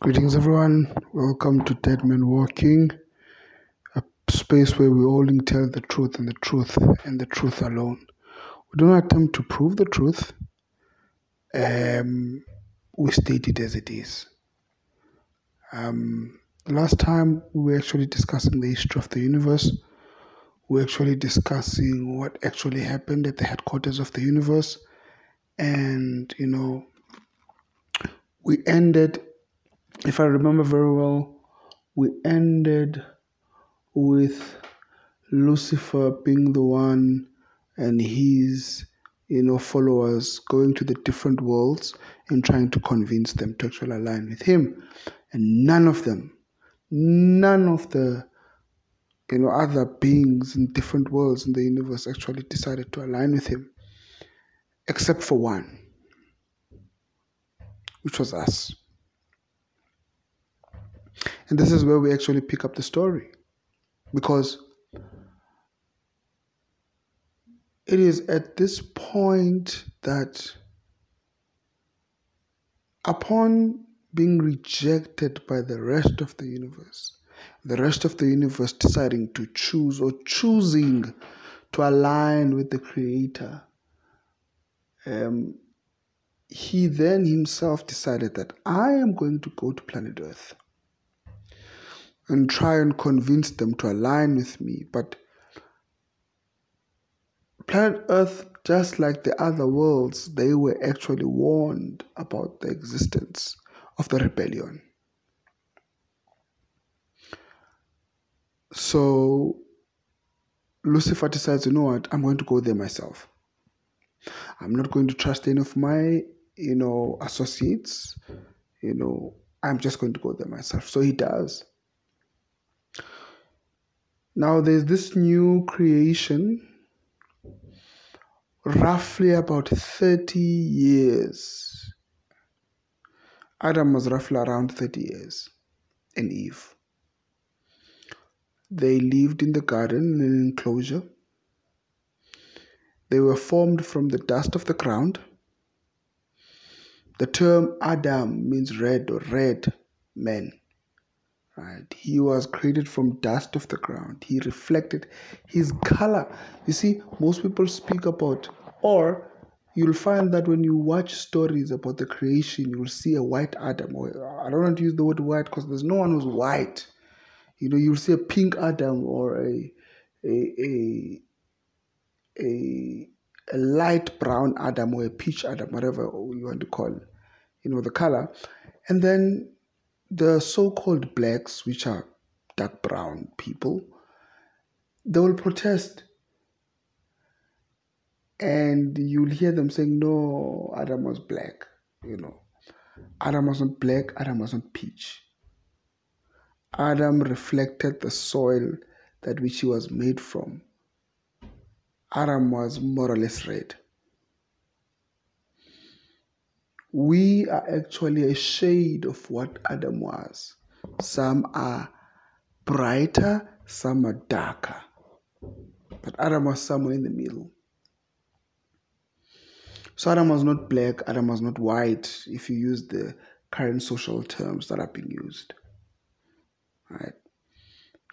Greetings, everyone. Welcome to Dead Man Walking, a space where we only tell the truth and the truth and the truth alone. We do not attempt to prove the truth. Um, we state it as it is. Um, last time we were actually discussing the history of the universe. We are actually discussing what actually happened at the headquarters of the universe, and you know, we ended if I remember very well, we ended with Lucifer being the one and his you know followers going to the different worlds and trying to convince them to actually align with him. And none of them none of the you know other beings in different worlds in the universe actually decided to align with him except for one which was us and this is where we actually pick up the story. Because it is at this point that, upon being rejected by the rest of the universe, the rest of the universe deciding to choose or choosing to align with the Creator, um, he then himself decided that I am going to go to planet Earth and try and convince them to align with me. But planet Earth, just like the other worlds, they were actually warned about the existence of the rebellion. So Lucifer decides, you know what, I'm going to go there myself. I'm not going to trust any of my, you know, associates. You know, I'm just going to go there myself. So he does. Now there's this new creation, roughly about 30 years. Adam was roughly around 30 years, and Eve. They lived in the garden in an enclosure. They were formed from the dust of the ground. The term Adam means red or red man. Right? He was created from dust of the ground. He reflected his color. You see, most people speak about, or you'll find that when you watch stories about the creation, you'll see a white Adam. Or I don't want to use the word white because there's no one who's white. You know, you'll see a pink Adam or a a a a, a light brown Adam or a peach Adam, whatever you want to call, you know, the color, and then the so-called blacks, which are dark brown people, they will protest. And you'll hear them saying, no, Adam was black, you know. Adam wasn't black, Adam wasn't peach. Adam reflected the soil that which he was made from. Adam was more or less red. We are actually a shade of what Adam was. Some are brighter, some are darker. But Adam was somewhere in the middle. So Adam was not black, Adam was not white, if you use the current social terms that are being used. Right?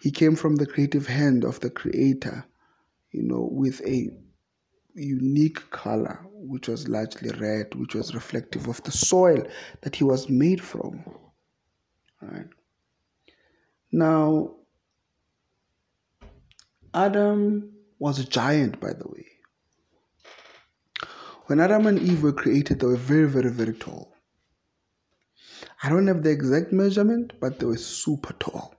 He came from the creative hand of the creator, you know, with a unique color, which was largely red, which was reflective of the soil that he was made from. Right. Now, Adam was a giant, by the way. When Adam and Eve were created, they were very, very, very tall. I don't have the exact measurement, but they were super tall.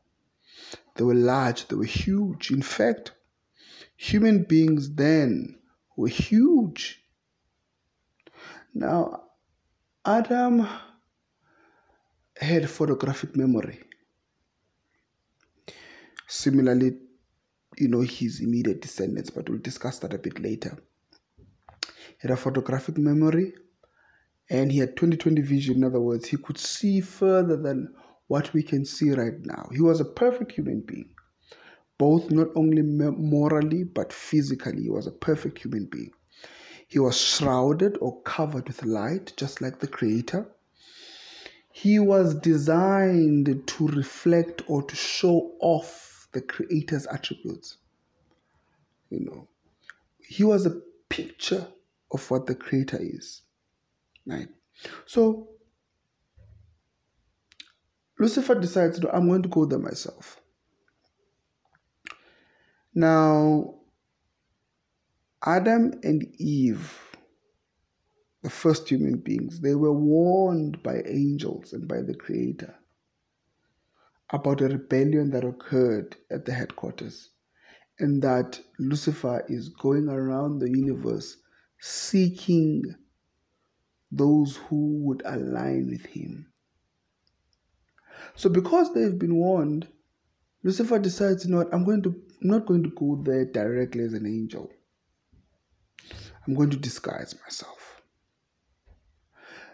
They were large, they were huge. In fact, human beings then were huge. Now, Adam had photographic memory. Similarly, you know, his immediate descendants, but we'll discuss that a bit later. He had a photographic memory and he had 2020 vision. In other words, he could see further than what we can see right now. He was a perfect human being both not only morally but physically. He was a perfect human being. He was shrouded or covered with light, just like the Creator. he was designed to reflect or to show off the creator's attributes you know he was a picture of what the creator is right so lucifer decides no i'm going to go there myself now adam and eve the first human beings, they were warned by angels and by the Creator about a rebellion that occurred at the headquarters and that Lucifer is going around the universe seeking those who would align with him. So because they've been warned, Lucifer decides, you know what, I'm going to I'm not going to go there directly as an angel. I'm going to disguise myself.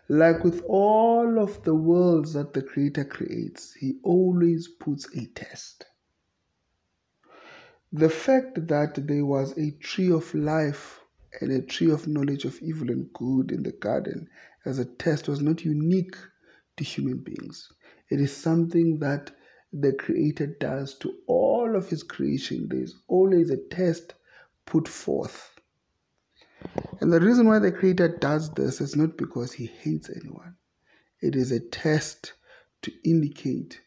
Like with all of the worlds that the Creator creates, He always puts a test. The fact that there was a tree of life and a tree of knowledge of evil and good in the garden as a test was not unique to human beings. It is something that the Creator does to all of His creation. There is always a test put forth and the reason why the Creator does this is not because He hates anyone, it is a test to indicate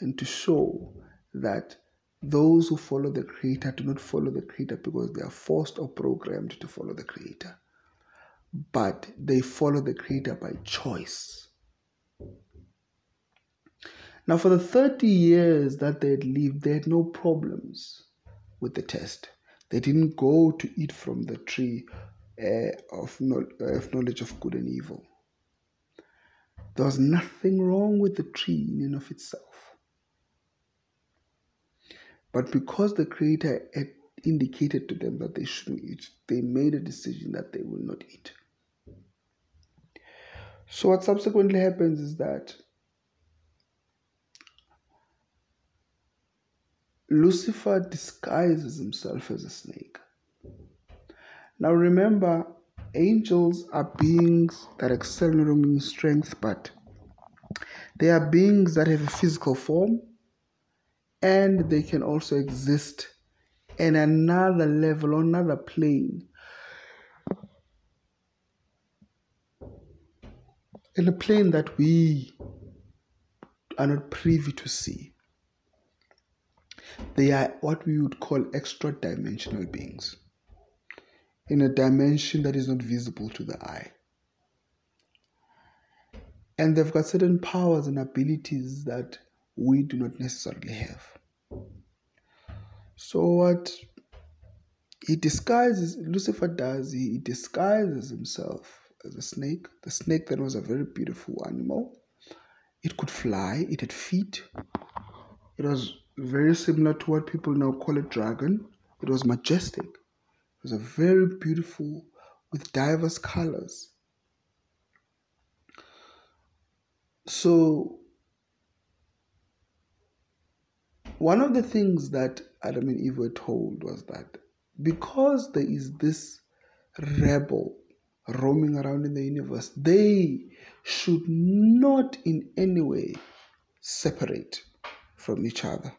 and to show that those who follow the Creator do not follow the Creator because they are forced or programmed to follow the Creator, but they follow the Creator by choice. Now, for the 30 years that they had lived, they had no problems with the test. They didn't go to eat from the tree uh, of, of knowledge of good and evil. There was nothing wrong with the tree in and of itself. But because the Creator had indicated to them that they shouldn't eat, they made a decision that they will not eat. So, what subsequently happens is that Lucifer disguises himself as a snake. Now remember, angels are beings that excel not only in strength, but they are beings that have a physical form and they can also exist in another level, another plane. In a plane that we are not privy to see. They are what we would call extra dimensional beings in a dimension that is not visible to the eye. And they've got certain powers and abilities that we do not necessarily have. So, what he disguises, Lucifer does, he disguises himself as a snake. The snake then was a very beautiful animal. It could fly, it had feet. It was very similar to what people now call a dragon. It was majestic. It was a very beautiful with diverse colors. So, one of the things that Adam and Eve were told was that because there is this rebel roaming around in the universe, they should not in any way separate from each other.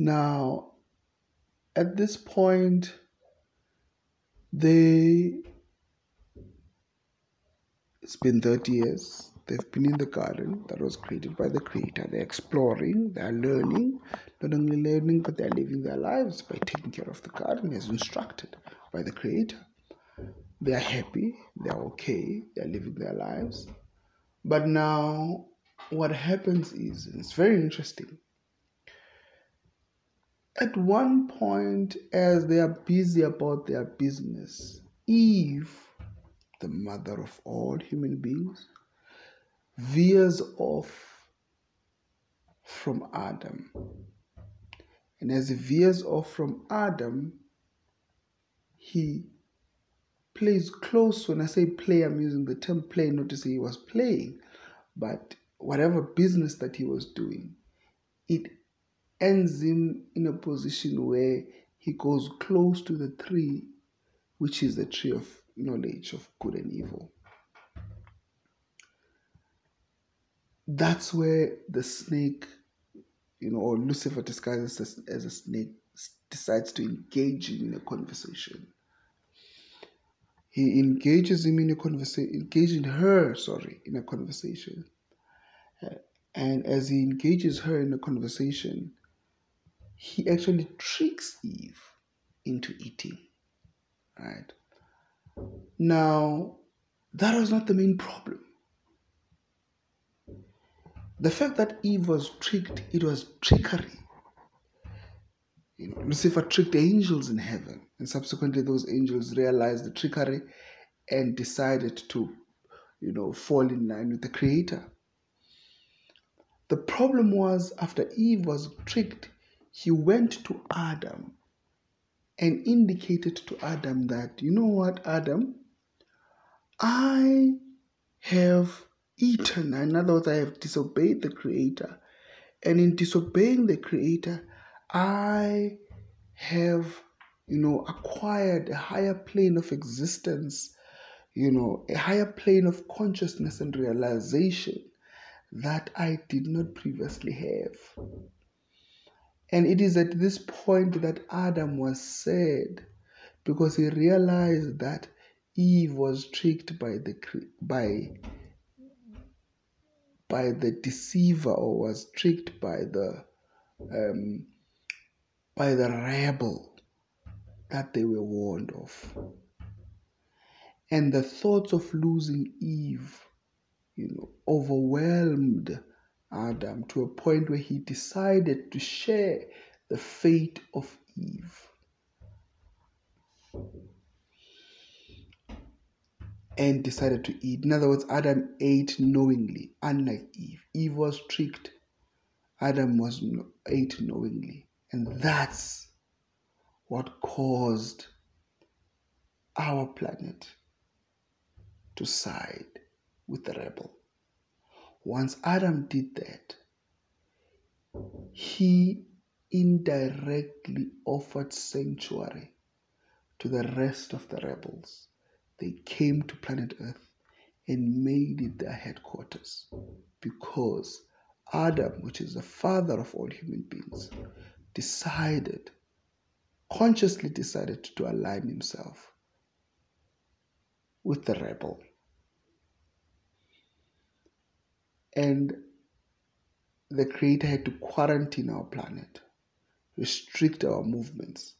Now, at this point, they it's been 30 years. They've been in the garden that was created by the Creator. They're exploring, they're learning, not only learning, but they're living their lives by taking care of the garden as instructed by the Creator. They're happy, they're okay, they're living their lives. But now, what happens is, it's very interesting, at one point, as they are busy about their business, Eve, the mother of all human beings, veers off from Adam. And as he veers off from Adam, he plays close. When I say play, I'm using the term play not to say he was playing, but whatever business that he was doing, it ends him in a position where he goes close to the tree, which is the tree of knowledge of good and evil. that's where the snake, you know, or Lucifer disguises as, a snake, decides to engage him in a conversation. He engages him in a conversation, engaging her, sorry, in a conversation. Uh, and as he engages her in a conversation, he actually tricks Eve into eating. Right? Now, that was not the main problem. The fact that Eve was tricked, it was trickery. You know, Lucifer tricked angels in heaven, and subsequently those angels realized the trickery and decided to, you know, fall in line with the Creator. The problem was after Eve was tricked, he went to Adam and indicated to Adam that, you know what, Adam, I have eaten. In other words, I have disobeyed the Creator. And in disobeying the Creator, I have, you know, acquired a higher plane of existence, you know, a higher plane of consciousness and realization that I did not previously have. And it is at this point that Adam was sad because he realized that Eve was tricked by the by by the deceiver or was tricked by the um, by the rebel that they were warned of. And the thoughts of losing Eve, you know, overwhelmed Adam to a point where he decided to share the fate of Eve. and decided to eat. In other words, Adam ate knowingly, unlike Eve. Eve was tricked. Adam was ate knowingly. And that's what caused our planet to side with the rebel. Once Adam did that, he indirectly offered sanctuary to the rest of the rebels they came to planet Earth and made it their headquarters because Adam, which is the father of all human beings, decided, consciously decided to align himself with the rebel. And the Creator had to quarantine our planet, restrict our movements,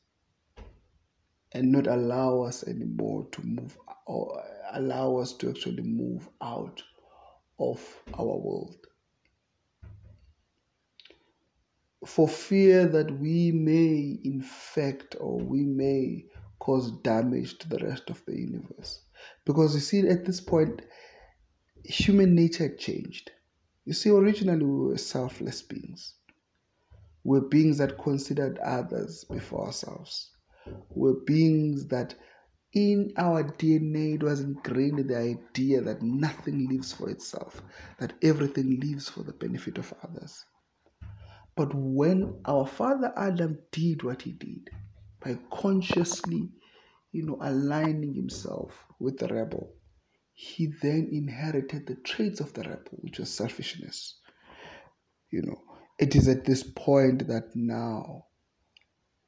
and not allow us anymore to move or allow us to actually move out of our world. For fear that we may infect or we may cause damage to the rest of the universe. Because you see, at this point, human nature changed. You see, originally we were selfless beings. We're beings that considered others before ourselves We were beings that in our DNA it was ingrained the idea that nothing lives for itself, that everything lives for the benefit of others. But when our father Adam did what he did by consciously, you know, aligning himself with the rebel, he then inherited the traits of the rebel, which was selfishness. You know, it is at this point that now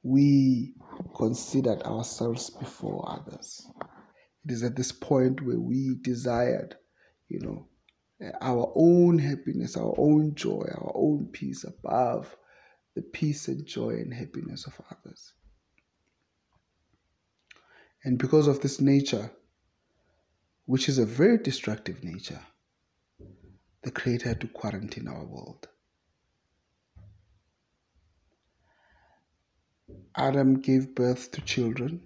we considered ourselves before others. It is at this point where we desired, you know, our own happiness, our own joy, our own peace above the peace and joy and happiness of others. And because of this nature, which is a very destructive nature, the Creator had to quarantine our world. Adam gave birth to children,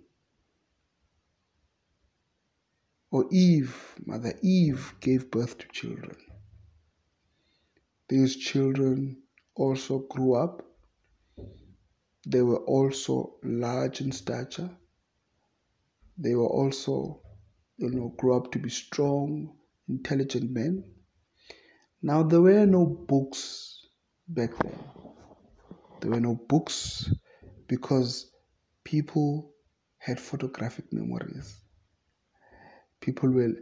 or Eve, Mother Eve, gave birth to children. These children also grew up. They were also large in stature. They were also, you know, grew up to be strong, intelligent men. Now, there were no books back then. There were no books because people had photographic memories. People were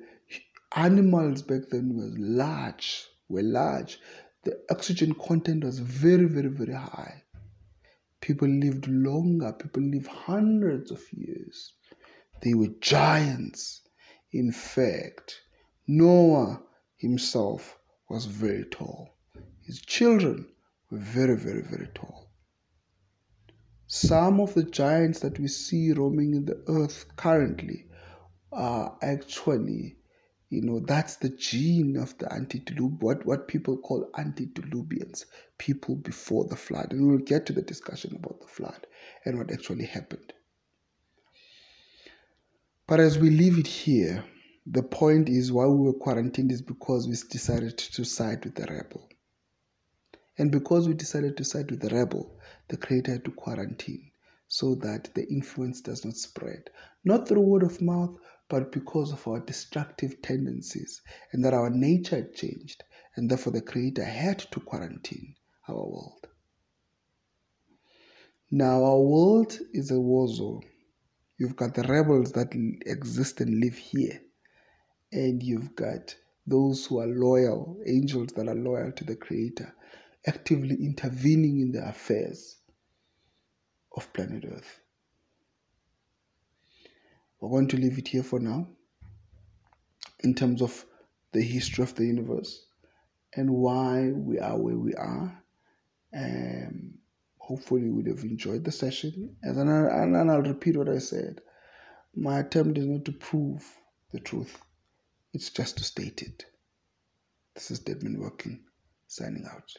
animals back then were large, were large. The oxygen content was very, very, very high. People lived longer, people lived hundreds of years. They were giants. In fact, Noah himself was very tall. His children were very, very, very tall. Some of the giants that we see roaming in the earth currently are actually, you know, that's the gene of the antediluvian, what, what people call antediluvians, people before the flood. And we'll get to the discussion about the flood and what actually happened. But as we leave it here, the point is why we were quarantined is because we decided to side with the rebel. And because we decided to side with the rebel, the Creator had to quarantine so that the influence does not spread. Not through word of mouth, but because of our destructive tendencies and that our nature had changed. And therefore, the Creator had to quarantine our world. Now, our world is a war zone. You've got the rebels that exist and live here, and you've got those who are loyal, angels that are loyal to the Creator actively intervening in the affairs of planet Earth. We're going to leave it here for now in terms of the history of the universe and why we are where we are. Um, hopefully, you would have enjoyed the session. And, and I'll repeat what I said. My attempt is not to prove the truth, it's just to state it. This is Dead Man Walking, signing out.